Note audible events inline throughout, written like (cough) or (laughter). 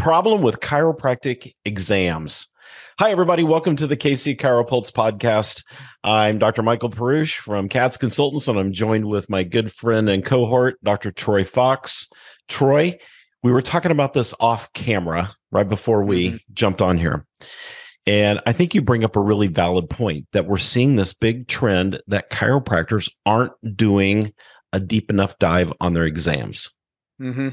problem with chiropractic exams. Hi, everybody. Welcome to the KC Chiropulse podcast. I'm Dr. Michael Perusich from Kats Consultants, and I'm joined with my good friend and cohort, Dr. Troy Fox. Troy, we were talking about this off camera right before we mm-hmm. jumped on here. And I think you bring up a really valid point that we're seeing this big trend that chiropractors aren't doing a deep enough dive on their exams. Mm-hmm.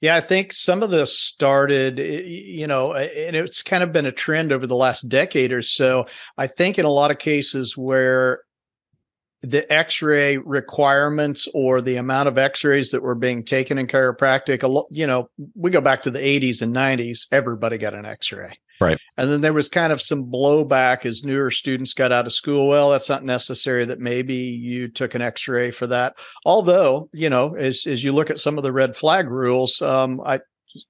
Yeah, I think some of this started, you know, and it's kind of been a trend over the last decade or so. I think in a lot of cases where the x-ray requirements or the amount of x-rays that were being taken in chiropractic you know we go back to the 80s and 90s everybody got an x-ray Right. And then there was kind of some blowback as newer students got out of school. Well, that's not necessary that maybe you took an x-ray for that. Although, you know, as as you look at some of the red flag rules, um, I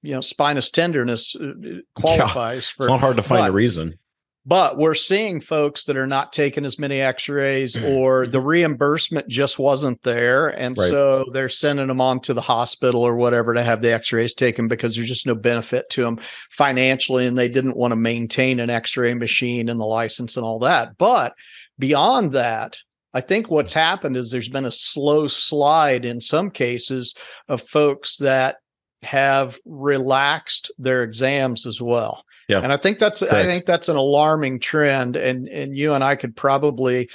you know, spinous tenderness uh, qualifies yeah, for. It's not hard to find but, a reason but we're seeing folks that are not taking as many x-rays (clears throat) mm-hmm. or the reimbursement just wasn't there and right. so they're sending them on to the hospital or whatever to have the x-rays taken because there's just no benefit to them financially and they didn't want to maintain an x-ray machine and the license and all that but beyond that I think what's happened is there's been a slow slide in some cases of folks that have relaxed their exams as well. Yeah. And I think that's Correct. I think that's an alarming trend and and you and I could probably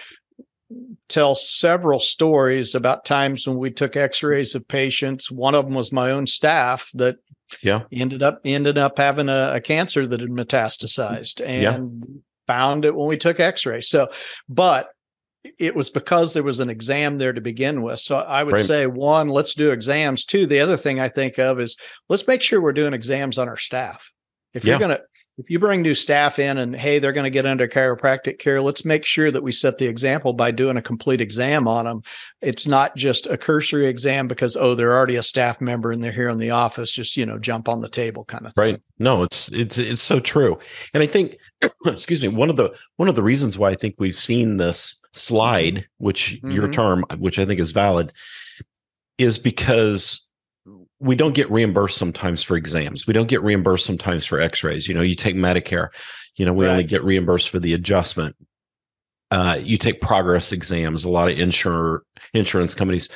tell several stories about times when we took x-rays of patients. One of them was my own staff that yeah ended up ended up having a, a cancer that had metastasized mm, and yeah. found it when we took x-rays. So but it was because there was an exam there to begin with. So I would right. say one, let's do exams. Two, the other thing I think of is let's make sure we're doing exams on our staff. If yeah. you're going to if you bring new staff in and hey they're going to get under chiropractic care let's make sure that we set the example by doing a complete exam on them it's not just a cursory exam because oh they're already a staff member and they're here in the office just you know jump on the table kind of thing. right no it's it's it's so true and i think (clears throat) excuse me one of the one of the reasons why i think we've seen this slide which mm-hmm. your term which i think is valid is because we don't get reimbursed sometimes for exams. We don't get reimbursed sometimes for x-rays. You know, you take Medicare, you know, we right. only get reimbursed for the adjustment. Uh, you take progress exams. A lot of insure insurance companies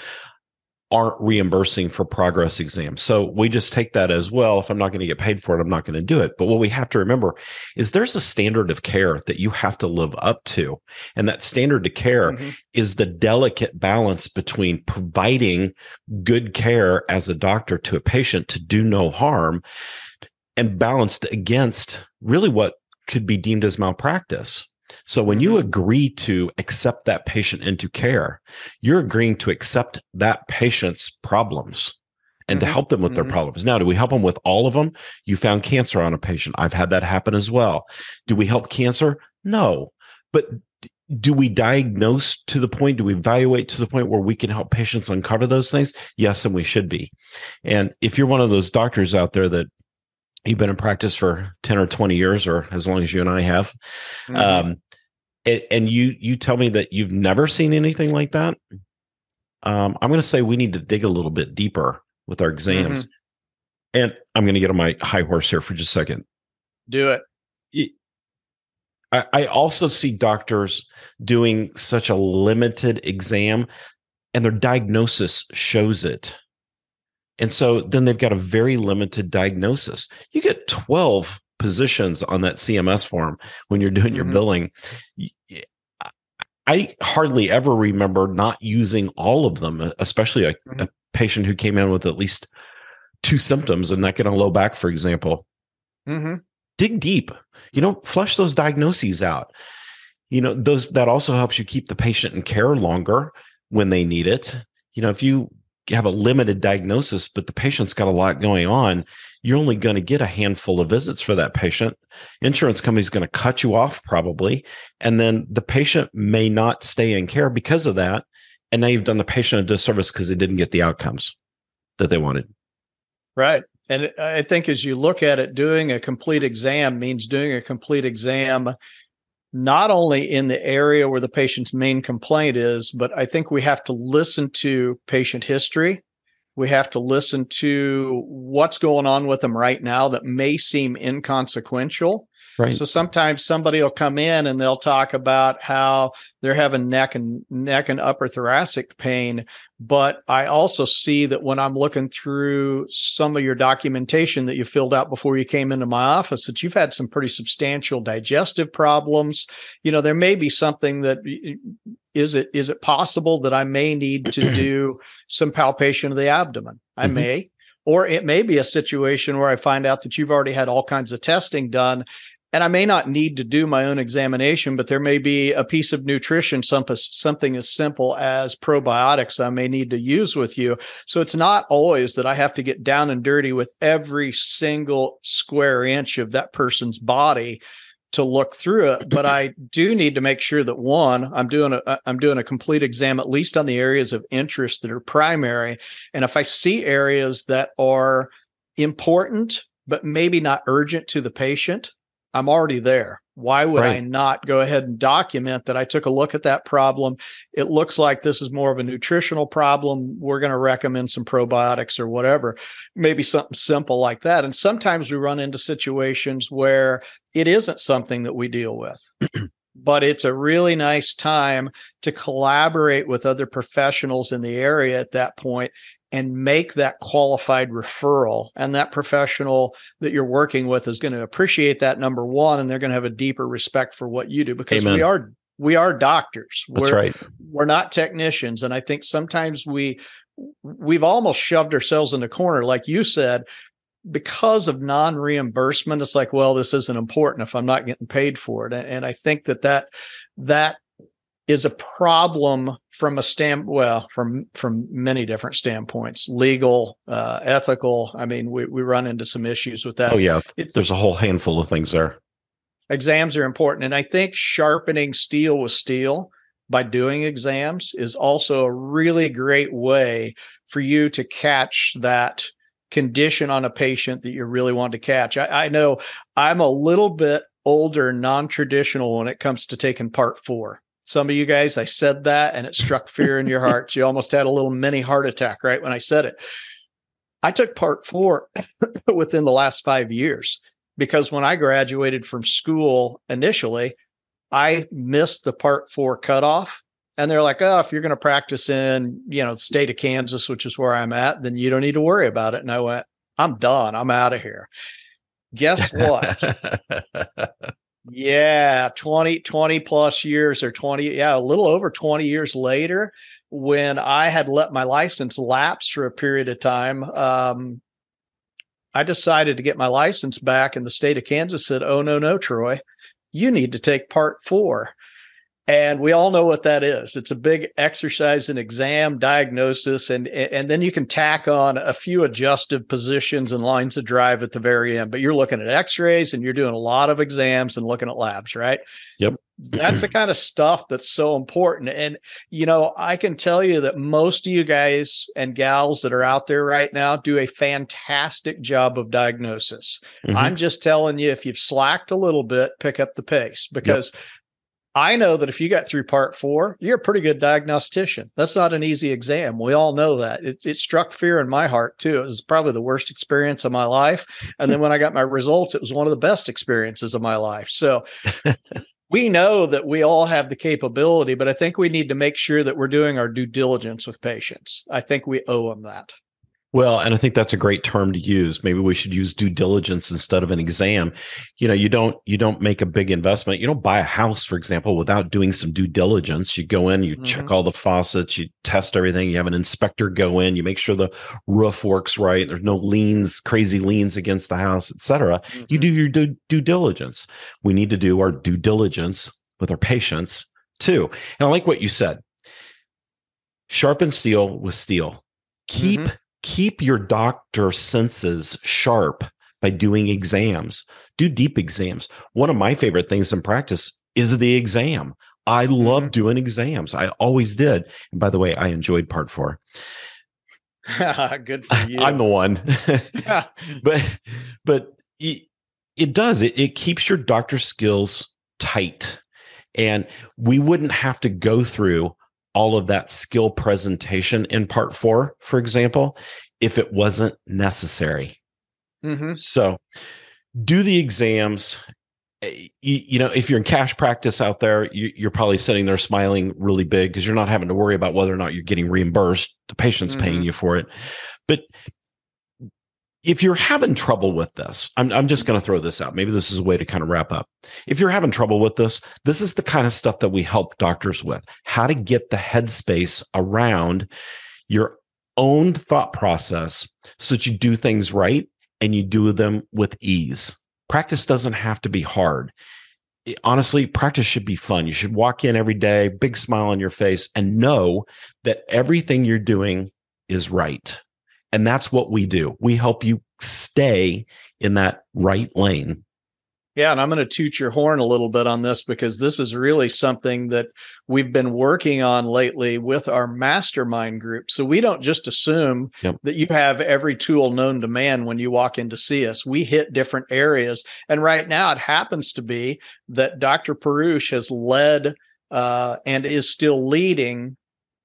aren't reimbursing for progress exams. So we just take that as well. If I'm not going to get paid for it, I'm not going to do it. But what we have to remember is there's a standard of care that you have to live up to. And that standard of care mm-hmm. is the delicate balance between providing good care as a doctor to a patient to do no harm and balanced against really what could be deemed as malpractice. So when you mm-hmm. agree to accept that patient into care, you're agreeing to accept that patient's problems and mm-hmm. to help them with mm-hmm. their problems. Now, do we help them with all of them? You found cancer on a patient. I've had that happen as well. Do we help cancer? No. But do we diagnose to the point? Do we evaluate to the point where we can help patients uncover those things? Yes, and we should be. And if you're one of those doctors out there that you've been in practice for 10 or 20 years or as long as you and I have, mm-hmm. um, and, and you you tell me that you've never seen anything like that. Um, i'm going to say we need to dig a little bit deeper with our exams. Mm-hmm. and i'm going to get on my high horse here for just a second. Do it. I, I also see doctors doing such a limited exam and their diagnosis shows it and so then they've got a very limited diagnosis you get 12 positions on that CMS form when you're doing mm-hmm. your billing. I hardly ever remember not using all of them, especially a, mm-hmm. a patient who came in with at least two symptoms and neck and a low back, for example. Mm-hmm. Dig deep, you know, flush those diagnoses out. You know, those that also helps you keep the patient in care longer when they need it. You know, if you have a limited diagnosis, but the patient's got a lot going on, you're only going to get a handful of visits for that patient. Insurance company's going to cut you off probably. And then the patient may not stay in care because of that. And now you've done the patient a disservice because they didn't get the outcomes that they wanted. Right. And I think as you look at it, doing a complete exam means doing a complete exam not only in the area where the patient's main complaint is, but I think we have to listen to patient history We have to listen to what's going on with them right now that may seem inconsequential. Right. So sometimes somebody will come in and they'll talk about how they're having neck and neck and upper thoracic pain. But I also see that when I'm looking through some of your documentation that you filled out before you came into my office, that you've had some pretty substantial digestive problems. You know, there may be something that is it is it possible that I may need to (clears throat) do some palpation of the abdomen? I mm-hmm. may. Or it may be a situation where I find out that you've already had all kinds of testing done and I may not need to do my own examination, but there may be a piece of nutrition, something as simple as probiotics I may need to use with you. So it's not always that I have to get down and dirty with every single square inch of that person's body to look through it but i do need to make sure that one i'm doing a i'm doing a complete exam at least on the areas of interest that are primary and if i see areas that are important but maybe not urgent to the patient I'm already there. Why would right. I not go ahead and document that I took a look at that problem? It looks like this is more of a nutritional problem. We're going to recommend some probiotics or whatever, maybe something simple like that. And sometimes we run into situations where it isn't something that we deal with. (clears throat) but it's a really nice time to collaborate with other professionals in the area at that point and make that qualified referral. And that professional that you're working with is going to appreciate that number one, and they're going to have a deeper respect for what you do because Amen. we are we are doctors. That's we're, right. We're not technicians. And I think sometimes we we've almost shoved ourselves in the corner, like you said, because of non-reimbursement. It's like, well, this isn't important if I'm not getting paid for it. And, and I think that that that is a problem from a stand well from from many different standpoints legal uh, ethical. I mean we, we run into some issues with that. Oh yeah. There's a whole handful of things there. Exams are important and i think sharpening steel with steel by doing exams is also a really great way for you to catch that condition on a patient that you really want to catch. I, I know i'm a little bit older non-traditional when it comes to taking part four some of you guys, I said that and it struck fear in your heart. You almost had a little mini heart attack right when I said it. I took part four (coughs) within the last five years because when I graduated from school initially, I missed the part four cutoff. And they're like, oh, if you're going to practice in, you know, the state of Kansas, which is where I'm at, then you don't need to worry about it. And I went, I'm done. I'm out of here. Guess what? (laughs) Yeah, 20, 20 plus years or 20, yeah, a little over 20 years later, when I had let my license lapse for a period of time, um, I decided to get my license back, and the state of Kansas said, Oh, no, no, Troy, you need to take part four. And we all know what that is. It's a big exercise and exam diagnosis. And, and then you can tack on a few adjustive positions and lines of drive at the very end. But you're looking at x rays and you're doing a lot of exams and looking at labs, right? Yep. That's the kind of stuff that's so important. And, you know, I can tell you that most of you guys and gals that are out there right now do a fantastic job of diagnosis. Mm-hmm. I'm just telling you, if you've slacked a little bit, pick up the pace because yep I know that if you got through part four, you're a pretty good diagnostician. That's not an easy exam. We all know that. It, it struck fear in my heart too. It was probably the worst experience of my life. And then when I got my results, it was one of the best experiences of my life. So (laughs) we know that we all have the capability, but I think we need to make sure that we're doing our due diligence with patients. I think we owe them that. Well, and I think that's a great term to use. Maybe we should use due diligence instead of an exam. You know, you don't you don't make a big investment. You don't buy a house, for example, without doing some due diligence. You go in, you mm-hmm. check all the faucets, you test everything. You have an inspector go in, you make sure the roof works right. There's no liens, crazy liens against the house, etc. Mm-hmm. You do your due, due diligence. We need to do our due diligence with our patients too. And I like what you said. Sharpen steel with steel. Keep mm-hmm keep your doctor senses sharp by doing exams. Do deep exams. One of my favorite things in practice is the exam. I love mm-hmm. doing exams. I always did. And by the way, I enjoyed part four. (laughs) Good for (laughs) you. I'm the one. (laughs) but but it, it does. It, it keeps your doctor skills tight. And we wouldn't have to go through all of that skill presentation in part four, for example, if it wasn't necessary. Mm-hmm. So do the exams. Eh, you, you, know, if you're in cash practice out there, you, are probably sitting there smiling really big because you're not having to worry about whether or not you're getting reimbursed. The patient's mm-hmm. paying you for it. But if you're having trouble with this, I'm, I'm just going to throw this out. Maybe this is a way to kind of wrap up. If you're having trouble with this, this is the kind of stuff that we help doctors with how to get the headspace around your own thought process so that you do things right and you do them with ease. Practice doesn't have to be hard. Honestly, practice should be fun. You should walk in every day, big smile on your face, and know that everything you're doing is right and that's what we do. We help you stay in that right lane. Yeah, and I'm going to toot your horn a little bit on this because this is really something that we've been working on lately with our mastermind group. So we don't just assume yep. that you have every tool known to man when you walk in to see us. We hit different areas. And right now it happens to be that Dr. Perusich has led uh, and is still leading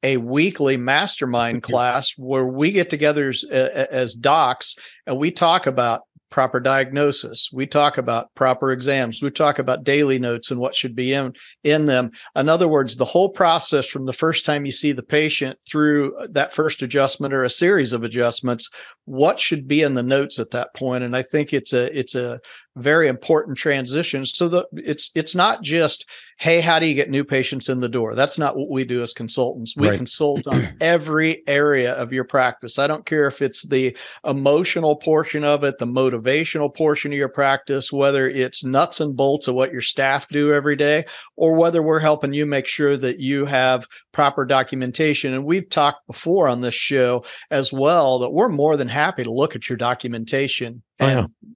a weekly mastermind class where we get together as, as docs and we talk about proper diagnosis. We talk about proper exams. We talk about daily notes and what should be in, in them. In other words, the whole process from the first time you see the patient through that first adjustment or a series of adjustments, what should be in the notes at that. And I think it's a, it's a very important transition. So the, it's, it's not just, Hey, how do you get new patients in the door? That's not what we do as consultants. We right. consult on (clears throat) every area of your practice. I don't care if it's the emotional portion of it, the motivational portion of your practice, whether it's nuts and bolts of what your staff do every day, or whether we're helping you make sure that you have proper documentation. And we've talked before on this show as well that we're more than happy to look at your documentation oh, and yeah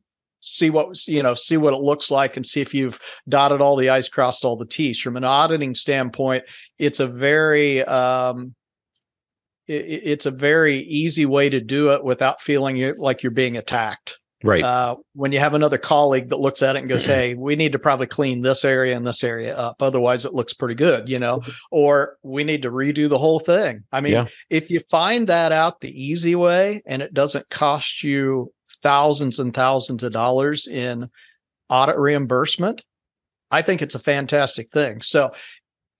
see what you know see what it looks like and see if you've dotted all the i's crossed all the t's. From an auditing standpoint it's a very um it, it's a very easy way to do it without feeling like you're being attacked right uh, when you have another colleague that looks at it and goes hey we need to probably clean this area and this area up otherwise it looks pretty good you know or we need to redo the whole thing i mean yeah. if you find that out the easy way and it doesn't cost you thousands and thousands of dollars in audit reimbursement, I think it's a fantastic thing. So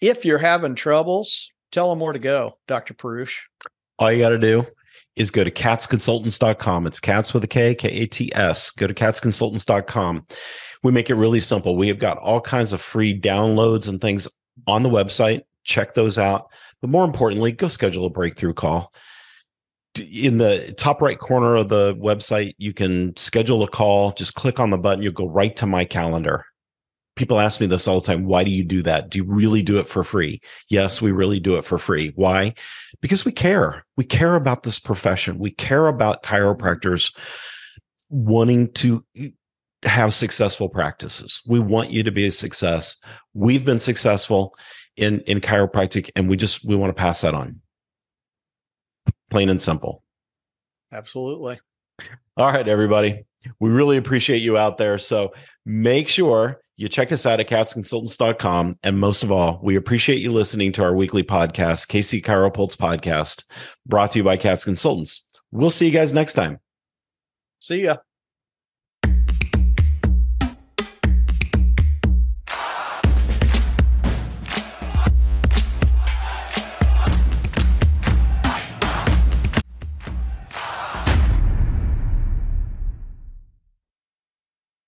if you're having troubles, tell them where to go, Dr. Perusich. All you got to do is go to katsconsultants.com. It's cats with a K, K A T S. Go to katsconsultants.com. We make it really simple. We have got all kinds of free downloads and things on the website. Check those out. But more importantly, go schedule a breakthrough call in the top right corner of the website, you can schedule a call. Just click on the button. You'll go right to my calendar. People ask me this all the time. Why do you do that? Do you really do it for free? Yes, we really do it for free. Why? Because we care. We care about this profession. We care about chiropractors wanting to have successful practices. We want you to be a success. We've been successful in in chiropractic and we just we want to pass that on plain and simple. Absolutely. All right, everybody. We really appreciate you out there. So make sure you check us out at katsconsultants.com. And most of all, we appreciate you listening to our weekly podcast, KC Chiropulse Podcast, brought to you by Kats Consultants. We'll see you guys next time. See ya.